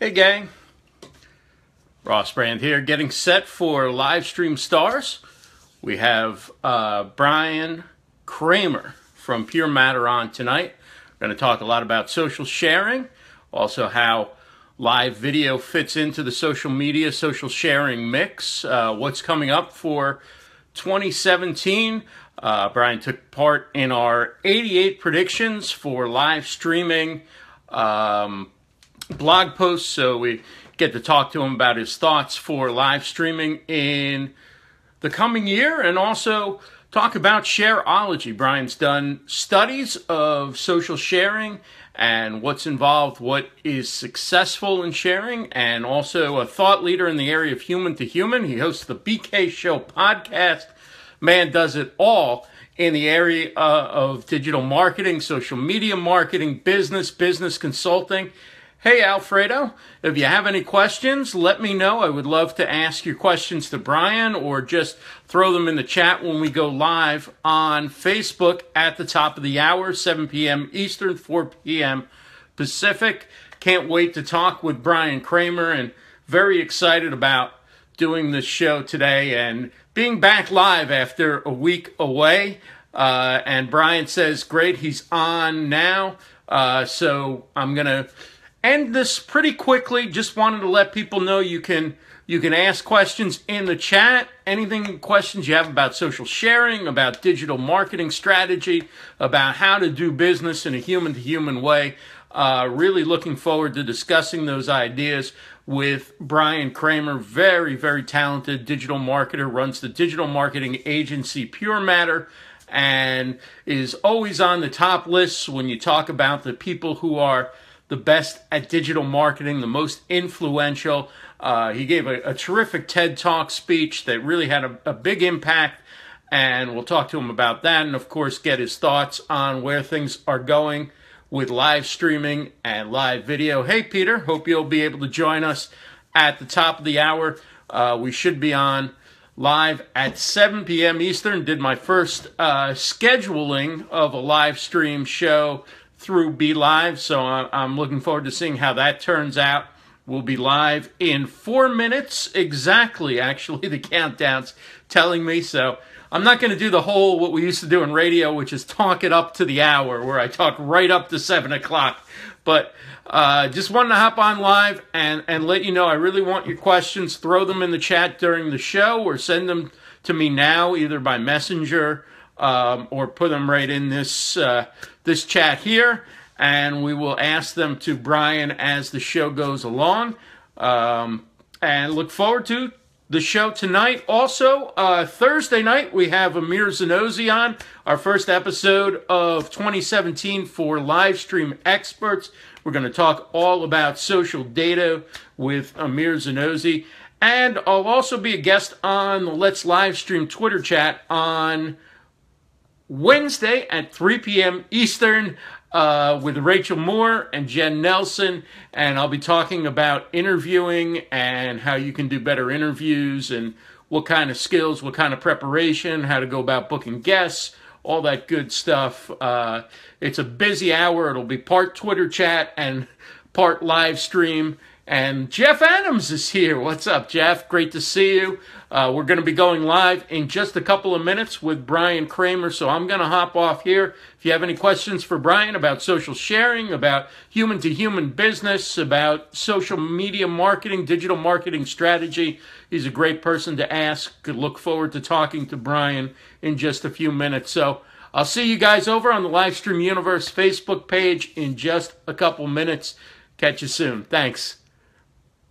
Hey, gang. Ross Brand here, getting set for live stream stars. We have uh, Bryan Kramer from Purematter on tonight. We're going to talk a lot about social sharing, also how live video fits into the social media, social sharing mix, uh, what's coming up for 2017. Uh, Bryan took part in our 88 predictions for live streaming. Um, blog post, so we get to talk to him about his thoughts for live streaming in the coming year and also talk about shareology. Bryan's done studies of social sharing and what's involved, what is successful in sharing, and also a thought leader in the area of human to human. He hosts the BK Show podcast. Man does it all in the area uh, of digital marketing, social media marketing, business, business consulting. Hey, Alfredo, if you have any questions, let me know. I would love to ask your questions to Bryan or just throw them in the chat when we go live on Facebook at the top of the hour, 7 p.m. Eastern, 4 p.m. Pacific. Can't wait to talk with Bryan Kramer and very excited about doing this show today and being back live after a week away. Uh, and Bryan says, great, he's on now. Uh, so I'm going to end this pretty quickly. Just wanted to let people know you can you can ask questions in the chat. Anything questions you have about social sharing, about digital marketing strategy, about how to do business in a human to human way. Uh, really looking forward to discussing those ideas with Bryan Kramer, very, very talented digital marketer, runs the digital marketing agency Purematter, and is always on the top lists when you talk about the people who are the best at digital marketing, the most influential. Uh, he gave a, a, terrific TED Talk speech that really had a, a, big impact, and we'll talk to him about that, and of course, get his thoughts on where things are going with live streaming and live video. Hey, Peter, hope you'll be able to join us at the top of the hour. Uh, we should be on live at 7 p.m. Eastern. Did my first uh, scheduling of a live stream show through BeLive. So I'm looking forward to seeing how that turns out. We'll be live in four minutes exactly, actually, the countdown's telling me. So I'm not going to do the whole what we used to do in radio, which is talk it up to the hour, where I talk right up to seven o'clock. But uh, just wanted to hop on live and, and let you know I really want your questions. Throw them in the chat during the show or send them to me now, either by messenger um, or put them right in this uh, this chat here, and we will ask them to Bryan as the show goes along. Um, and look forward to the show tonight. Also, uh, Thursday night, we have Amir Zonozi on, our first episode of 2017 for live stream experts. We're going to talk all about social data with Amir Zonozi. And I'll also be a guest on the Let's Live Stream Twitter chat on Wednesday at 3 p.m. Eastern uh, with Rachel Moore and Jen Nelson. And I'll be talking about interviewing and how you can do better interviews and what kind of skills, what kind of preparation, how to go about booking guests, all that good stuff. Uh, it's a busy hour. It'll be part Twitter chat and part live stream. And Jeff Adams is here. What's up, Jeff? Great to see you. Uh, we're going to be going live in just a couple of minutes with Bryan Kramer, so I'm going to hop off here. If you have any questions for Bryan about social sharing, about human to human business, about social media marketing, digital marketing strategy, he's a great person to ask. Look forward to talking to Bryan in just a few minutes. So I'll see you guys over on the Livestream Universe Facebook page in just a couple minutes. Catch you soon. Thanks.